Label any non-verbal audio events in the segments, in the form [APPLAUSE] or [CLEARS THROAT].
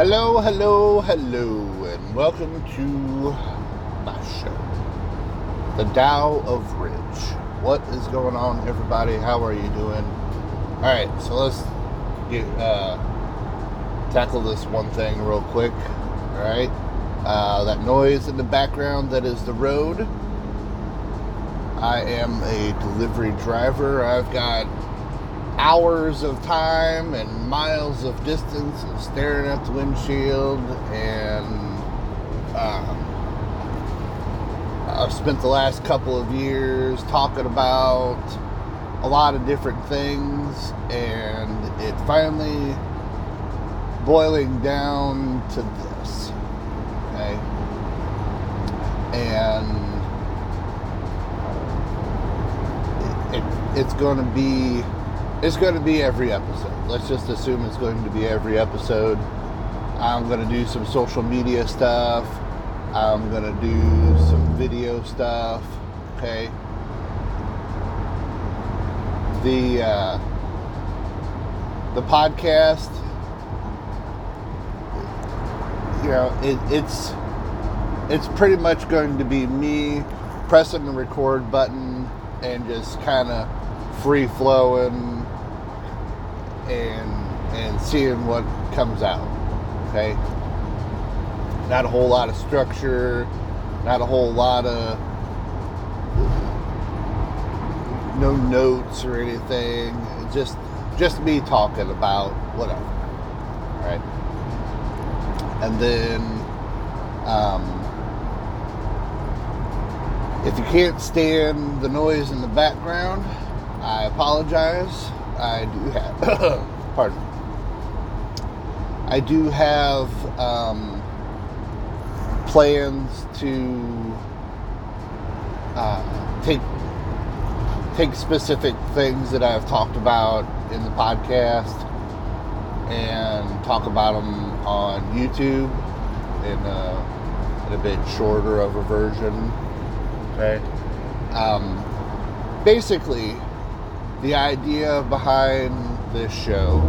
Hello, hello, hello, and welcome to my show, The Tao of Rich. What is going on, everybody? How are you doing? All right, so let's get, uh, tackle this one thing real quick. All right, uh, that noise in the background that is the road. I am a delivery driver. I've got hours of time and miles of distance of staring at the windshield and um, I've spent the last couple of years talking about a lot of different things and it finally boiling down to this okay? And it, it's going to be it's going to be every episode. Let's just assume it's going to be every episode. I'm going to do some social media stuff. I'm going to do some video stuff. Okay. The uh, the podcast, you know, it, it's it's pretty much going to be me pressing the record button and just kind of free flowing and and seeing what comes out. Okay. Not a whole lot of structure, not a whole lot of no notes or anything. Just just me talking about whatever. All right, And then um, if you can't stand the noise in the background, I apologize. I do have, [COUGHS] pardon, I do have um, plans to uh, take take specific things that I've talked about in the podcast and talk about them on YouTube in a, in a bit shorter of a version. Okay. Um, basically, the idea behind this show,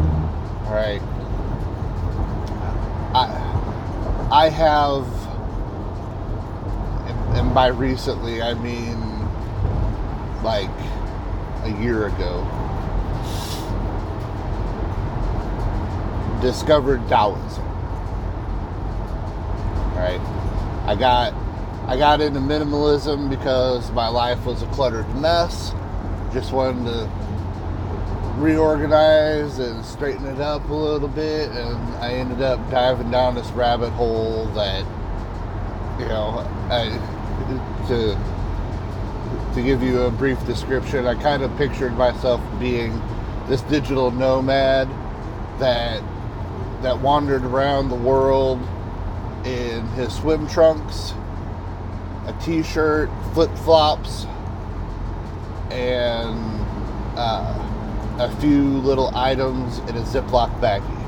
all right, I, I have, and, by recently I mean like a year ago, discovered Taoism. All right, I got I got into minimalism because my life was a cluttered mess. Just wanted to reorganize and straighten it up a little bit, and I ended up diving down this rabbit hole that, you know, I, to to give you a brief description, I kind of pictured myself being this digital nomad that that wandered around the world in his swim trunks, a t-shirt, flip-flops, and uh, a few little items in a Ziploc baggie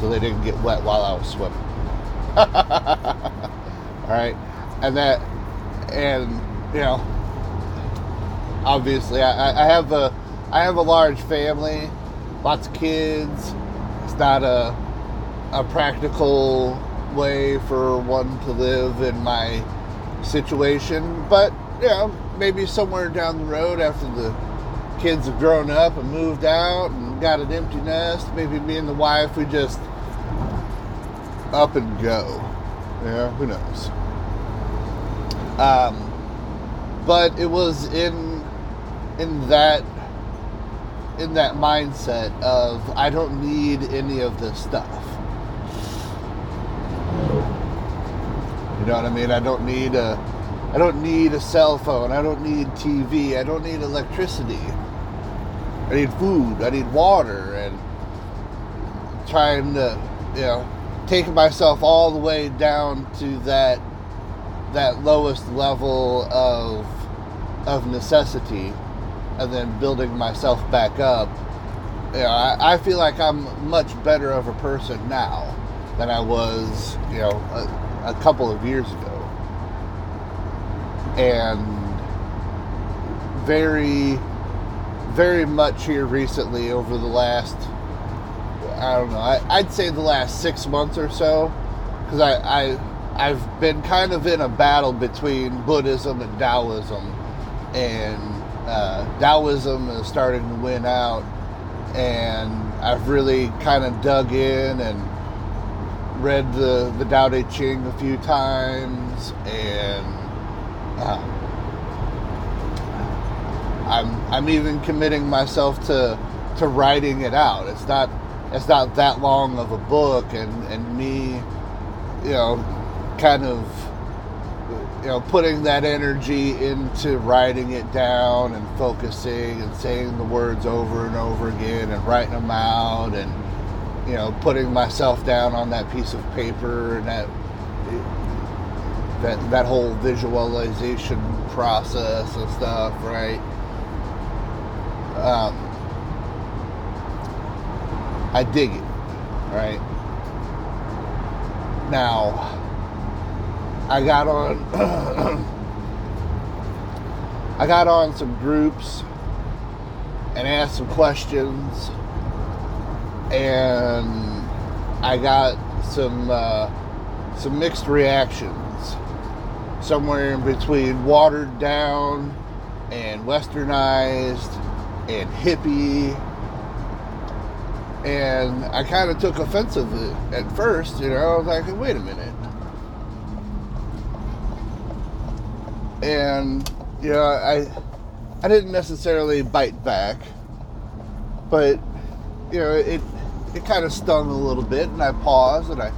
so they didn't get wet while I was swimming. [LAUGHS] All right, and that, and you know, obviously, I, I have a, I have a large family, lots of kids. It's not a, a practical way for one to live in my situation, but you know, maybe somewhere down the road after the kids have grown up and moved out and got an empty nest, maybe me and the wife we just up and go. Yeah, who knows? Um, but it was in in that in that mindset of I don't need any of this stuff. You know what I mean? I don't need a I don't need a cell phone. I don't need TV. I don't need electricity. I need food, I need water, and trying to, you know, taking myself all the way down to that that lowest level of of necessity, and then building myself back up. You know, I, I feel like I'm much better of a person now than I was, you know, a, a couple of years ago, and very very much here recently over the last I don't know. I, I'd say the last six months or so, because I, I I've been kind of in a battle between Buddhism and Taoism, and uh, Taoism is starting to win out, and I've really kind of dug in and read the the Tao Te Ching a few times, and uh, I'm I'm even committing myself to to writing it out. It's not it's not that long of a book, and and me, you know, kind of you know putting that energy into writing it down and focusing and saying the words over and over again and writing them out and you know putting myself down on that piece of paper and that that that whole visualization process and stuff right? Um, I dig it right? Now I got on [CLEARS THROAT] I got on some groups and asked some questions and I got some uh, some mixed reactions somewhere in between watered down and westernized and hippie. And I kind of took offensive at first you know I was like wait a minute. And you know, I I didn't necessarily bite back, but you know, it it kind of stung a little bit, and I paused and I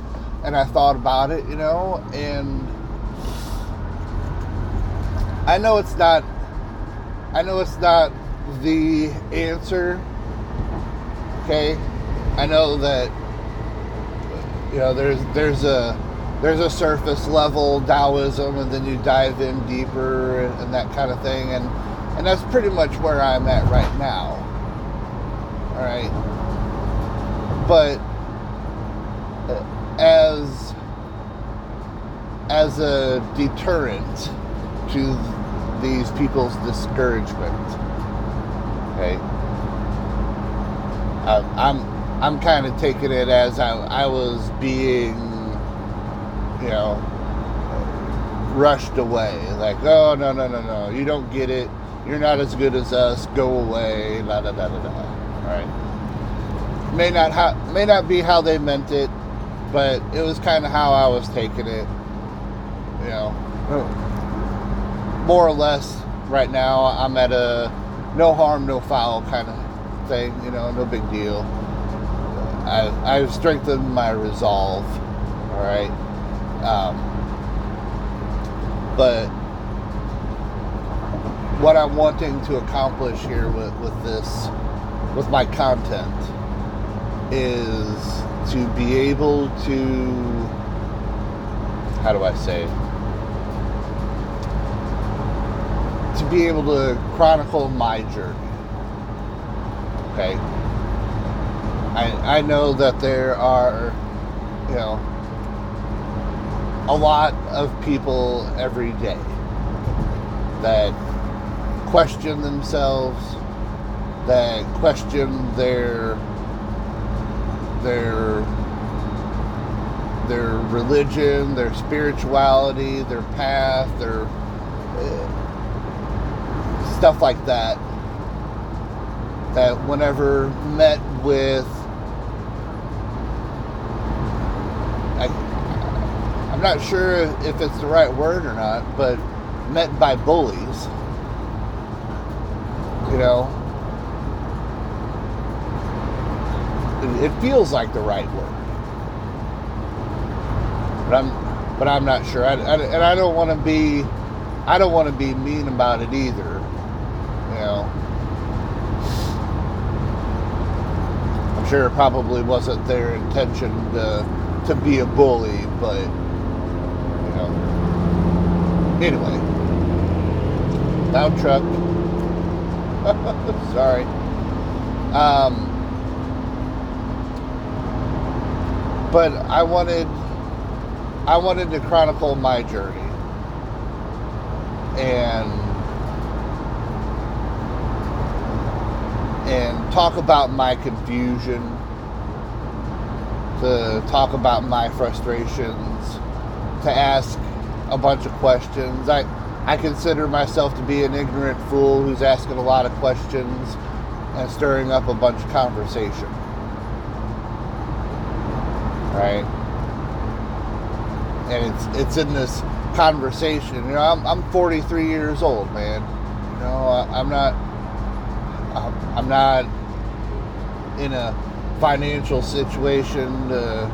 and I thought about it, you know, and I know it's not I know it's not the answer. Okay, I know that you know there's there's a there's a surface level Taoism, and then you dive in deeper and, and, that kind of thing, and and that's pretty much where I'm at right now. All right, but uh, as as a deterrent to these people's discouragement, okay, I, I'm I'm kind of taking it as I, I was being you know, rushed away. Like, oh, no, no, no, no, you don't get it. You're not as good as us. Go away. La da da da da. Right? May not ha- may not be how they meant it, but it was kind of how I was taking it. You know, oh. More or less. Right now, I'm at a no harm, no foul kind of thing. You know, no big deal. I I've strengthened my resolve. All right um, but what I'm wanting to accomplish here with, with this, with my content, is to be able to, how do I say, to be able to chronicle my journey. Okay. I, I know that there are, you know, a lot of people every day that question themselves, that question their their their religion, their spirituality, their path, their stuff like that. That whenever met with I, I'm not sure if it's the right word or not, but met by bullies. You know, it feels like the right word, but I'm, but I'm not sure. I, I, and I don't want to be, I don't want to be mean about it either. You know, I'm sure it probably wasn't their intention to to be a bully, but Anyway, loud truck. [LAUGHS] Sorry. Um, but I wanted, I wanted to chronicle my journey, and and talk about my confusion to talk about my frustrations, to ask a bunch of questions. I I consider myself to be an ignorant fool who's asking a lot of questions and stirring up a bunch of conversation. Right? And it's it's in this conversation. You know, I'm, I'm 43 years old, man. You know, I, I'm not I'm not in a financial situation to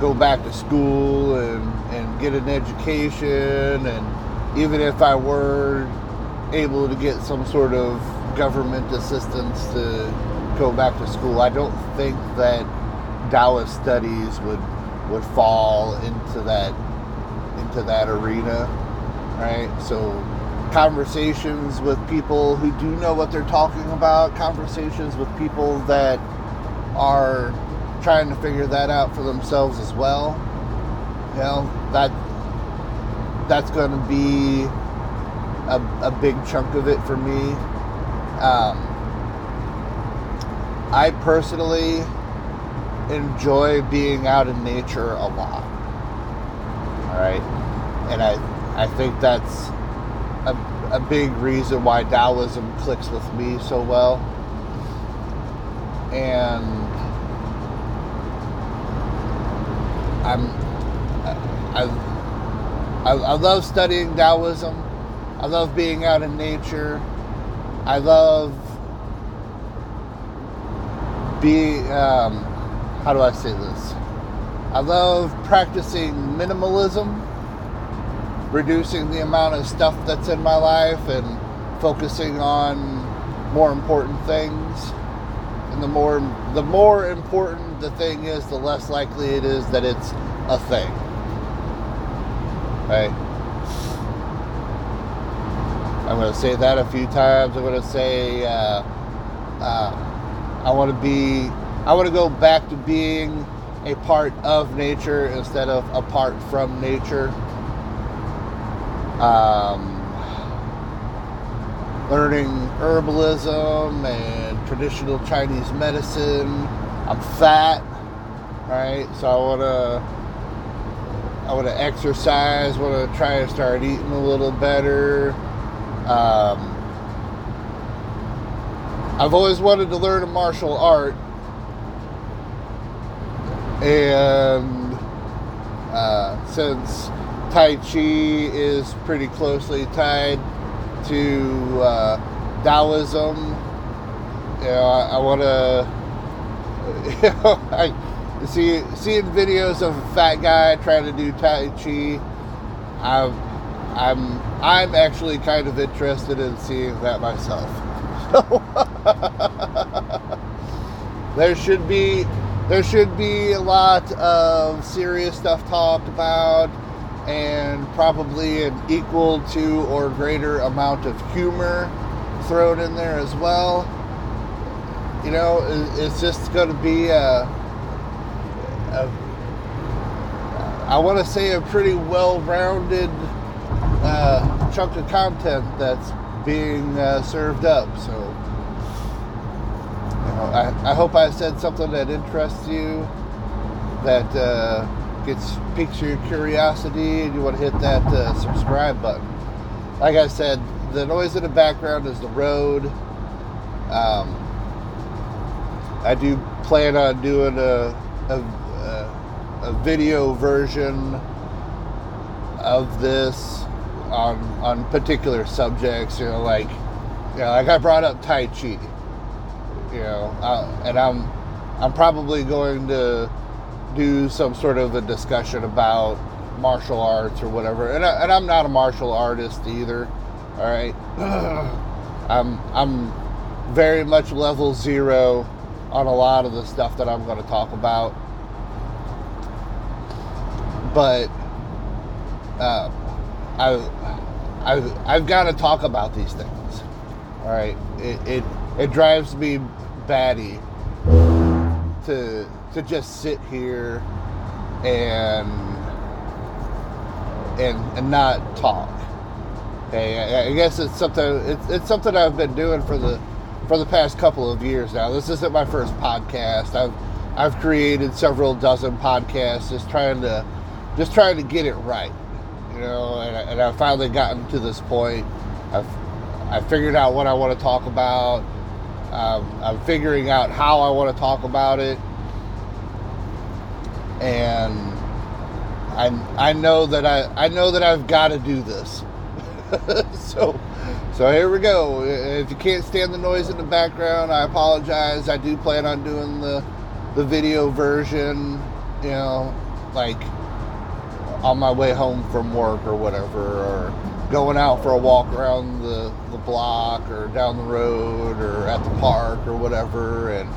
go back to school and, and get an education and even if I were able to get some sort of government assistance to go back to school, I don't think that Taoist studies would would fall into that into that arena, right? So conversations with people who do know what they're talking about, conversations with people that are trying to figure that out for themselves as well. You know, that that's going to be a, a big chunk of it for me. Um, I personally enjoy being out in nature a lot. All right, and I I think that's a, a big reason why Taoism clicks with me so well. And I'm I, I, I love studying Taoism. I love being out in nature. I love being um, how do I say this? I love practicing minimalism reducing the amount of stuff that's in my life and focusing on more important things. And the more the more important the thing is, the less likely it is that it's a thing. Right? I'm going to say that a few times. I'm going to say uh, uh, I want to be. I want to go back to being a part of nature instead of apart from nature um, learning herbalism and traditional Chinese medicine. I'm fat, right? So I want to. I want to exercise. Want to try to start eating a little better. Um, I've always wanted to learn a martial art, and uh, since Tai Chi is pretty closely tied to uh, Taoism. You know, I, I want to. You know, see seeing videos of a fat guy trying to do Tai Chi. I'm, I'm, I'm actually kind of interested in seeing that myself. [LAUGHS] there should be, there should be a lot of serious stuff talked about and probably an equal to or greater amount of humor thrown in there as well. You know, it's just going to be a, a I want to say a pretty well-rounded uh, chunk of content that's being uh, served up. So, you know, I, I hope I said something that interests you, that uh, gets piques your curiosity and you want to hit that uh, subscribe button. Like I said, the noise in the background is the road. Um, I do plan on doing a, a, a video version of this on on particular subjects. You know, like you know, like I brought up Tai Chi. You know, uh, and I'm I'm probably going to do some sort of a discussion about martial arts or whatever. And, I, I'm not a martial artist either. All right, [CLEARS THROAT] I'm I'm very much level zero on a lot of the stuff that I'm going to talk about. But uh, I I've, I've got to talk about these things. All right, it, it it drives me batty to to just sit here and and and not talk. Okay, I, I guess it's something it's, it's something I've been doing for the for the past couple of years now. This isn't my first podcast. I've I've created several dozen podcasts just trying to just trying to get it right, you know. And, and I've finally gotten to this point. I've I figured out what I want to talk about. I'm figuring out how I want to talk about it, and I I know that I I know that I've got to do this. [LAUGHS] so so here we go. If you can't stand the noise in the background, I apologize. I do plan on doing the the video version, you know, like on my way home from work or whatever, or going out for a walk around the, the block or down the road or at the park or whatever, and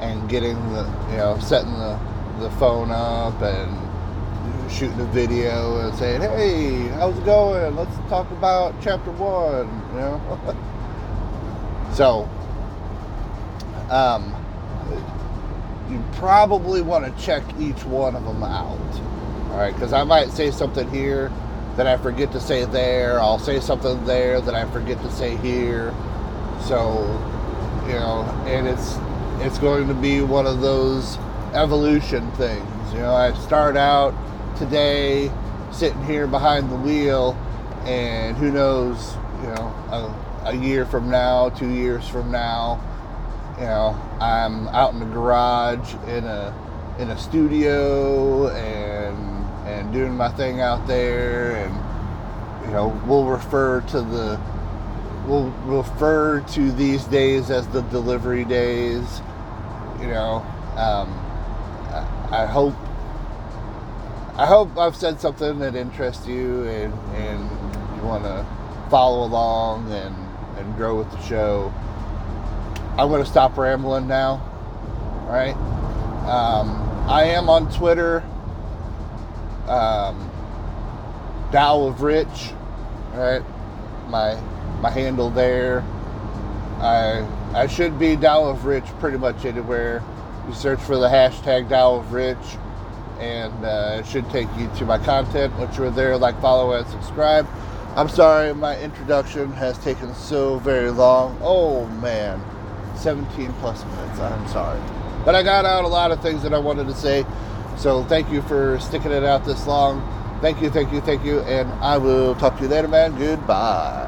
and getting the you know setting the the phone up and shooting a video and saying, "Hey, how's it going? Let's talk about chapter one." You know. [LAUGHS] so, um, you probably want to check each one of them out. All right, because I might say something here that I forget to say there. I'll say something there that I forget to say here. So, you know, and it's it's going to be one of those evolution things. You know, I start out today sitting here behind the wheel, and who knows, you know, a, a year from now, two years from now, you know, I'm out in the garage in a in a studio doing my thing out there, and you know, we'll refer to the we'll refer to these days as the delivery days. You know, um, I, I hope I hope I've said something that interests you and, and you want to follow along and, and grow with the show. I'm going to stop rambling now. All right. Um, I am on Twitter. Um, Tao of Rich. Right. My my handle there. I I should be Tao of Rich pretty much anywhere. You search for the hashtag Tao of Rich and uh, it should take you to my content. Once you're there, like, follow, and subscribe. I'm sorry, my introduction has taken so very long. Oh man, 17 plus minutes. I'm sorry. But I got out a lot of things that I wanted to say. So thank you for sticking it out this long. Thank you, thank you, thank you. And I will talk to you later, man. Goodbye.